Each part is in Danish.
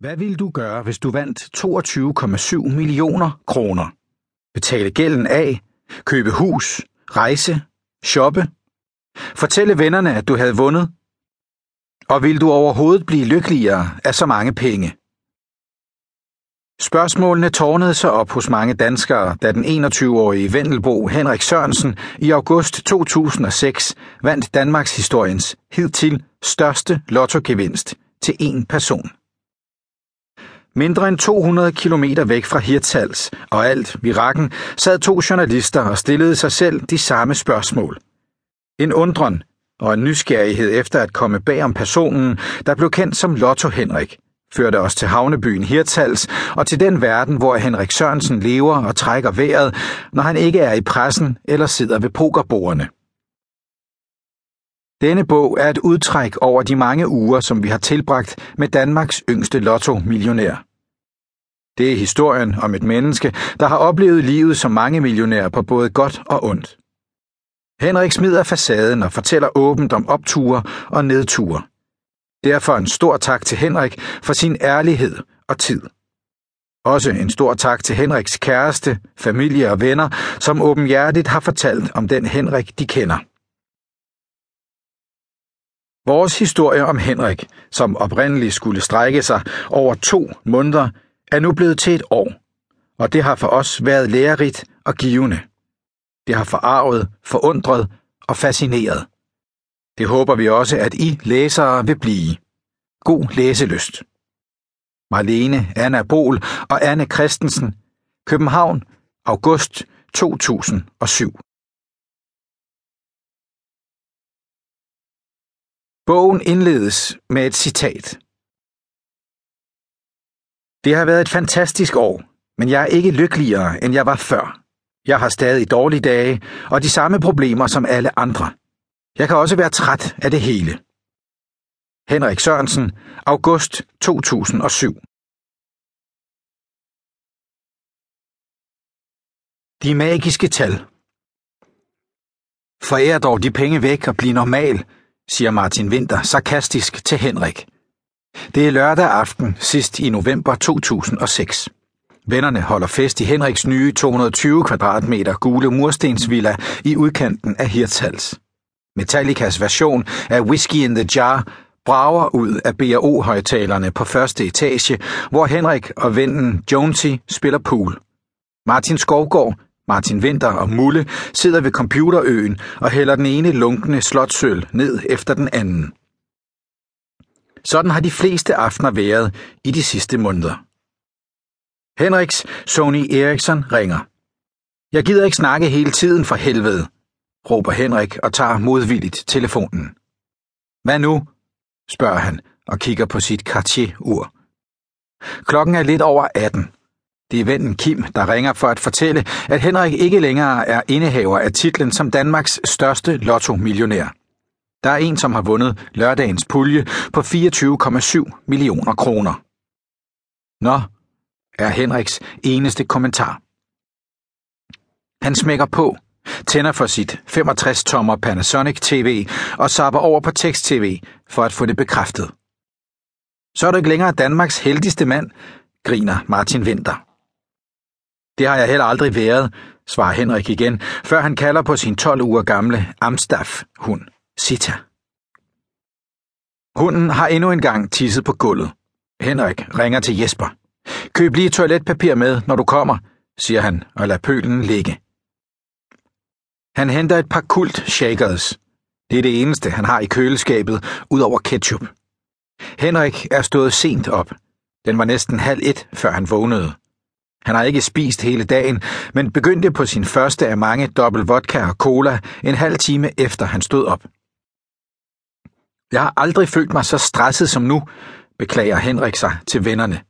Hvad ville du gøre, hvis du vandt 22,7 millioner kroner? Betale gælden af, købe hus, rejse, shoppe, fortælle vennerne, at du havde vundet? Og vil du overhovedet blive lykkeligere af så mange penge? Spørgsmålene tårnede sig op hos mange danskere, da den 21-årige Vendelbo Henrik Sørensen i august 2006 vandt Danmarks historiens hidtil største lottogevinst til én person. Mindre end 200 km væk fra Hirtals og alt virakken sad to journalister og stillede sig selv de samme spørgsmål. En undren og en nysgerrighed efter at komme bag om personen, der blev kendt som Lotto Henrik, førte os til havnebyen Hirtals og til den verden, hvor Henrik Sørensen lever og trækker vejret, når han ikke er i pressen eller sidder ved pokerbordene. Denne bog er et udtræk over de mange uger, som vi har tilbragt med Danmarks yngste lotto-millionær. Det er historien om et menneske, der har oplevet livet som mange millionærer på både godt og ondt. Henrik smider facaden og fortæller åbent om opture og nedture. Derfor en stor tak til Henrik for sin ærlighed og tid. Også en stor tak til Henriks kæreste, familie og venner, som åbenhjertigt har fortalt om den Henrik, de kender. Vores historie om Henrik, som oprindeligt skulle strække sig over to måneder, er nu blevet til et år, og det har for os været lærerigt og givende. Det har forarvet, forundret og fascineret. Det håber vi også, at I læsere vil blive. God læselyst. Marlene Anna Bol og Anne Christensen, København, august 2007. Bogen indledes med et citat. Det har været et fantastisk år, men jeg er ikke lykkeligere, end jeg var før. Jeg har stadig dårlige dage og de samme problemer som alle andre. Jeg kan også være træt af det hele. Henrik Sørensen, august 2007. De magiske tal. Forær dog de penge væk og bliv normal, siger Martin Winter sarkastisk til Henrik. Det er lørdag aften sidst i november 2006. Vennerne holder fest i Henriks nye 220 kvadratmeter gule murstensvilla i udkanten af Hirtshals. Metallicas version af Whiskey in the Jar brager ud af B&O-højtalerne på første etage, hvor Henrik og vennen Jonesy spiller pool. Martin Skovgaard, Martin Winter og Mulle sidder ved computerøen og hælder den ene lunkne slotsøl ned efter den anden. Sådan har de fleste aftener været i de sidste måneder. Henriks Sony Eriksson ringer. Jeg gider ikke snakke hele tiden for helvede, råber Henrik og tager modvilligt telefonen. Hvad nu? spørger han og kigger på sit Cartier-ur. Klokken er lidt over 18. Det er vennen Kim, der ringer for at fortælle, at Henrik ikke længere er indehaver af titlen som Danmarks største lotto-millionær. Der er en, som har vundet lørdagens pulje på 24,7 millioner kroner. Nå, er Henriks eneste kommentar. Han smækker på, tænder for sit 65-tommer Panasonic TV og sapper over på tekst-TV for at få det bekræftet. Så er du ikke længere Danmarks heldigste mand, griner Martin Winter. Det har jeg heller aldrig været, svarer Henrik igen, før han kalder på sin 12 uger gamle Amstaff-hund, Sita. Hunden har endnu en gang tisset på gulvet. Henrik ringer til Jesper. Køb lige toiletpapir med, når du kommer, siger han og lader pølen ligge. Han henter et par kult shakers. Det er det eneste, han har i køleskabet, ud over ketchup. Henrik er stået sent op. Den var næsten halv et, før han vågnede. Han har ikke spist hele dagen, men begyndte på sin første af mange dobbelt vodka og cola en halv time efter han stod op. Jeg har aldrig følt mig så stresset som nu, beklager Henrik sig til vennerne.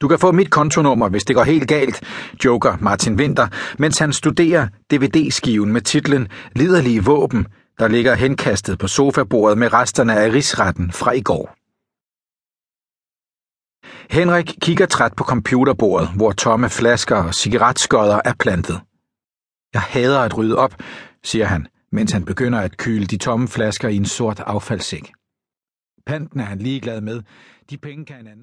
Du kan få mit kontonummer, hvis det går helt galt, joker Martin Winter, mens han studerer DVD-skiven med titlen Liderlige våben, der ligger henkastet på sofabordet med resterne af rigsretten fra i går. Henrik kigger træt på computerbordet, hvor tomme flasker og cigaretskodder er plantet. Jeg hader at rydde op, siger han, mens han begynder at køle de tomme flasker i en sort affaldssæk. Panten er han ligeglad med. De penge kan en anden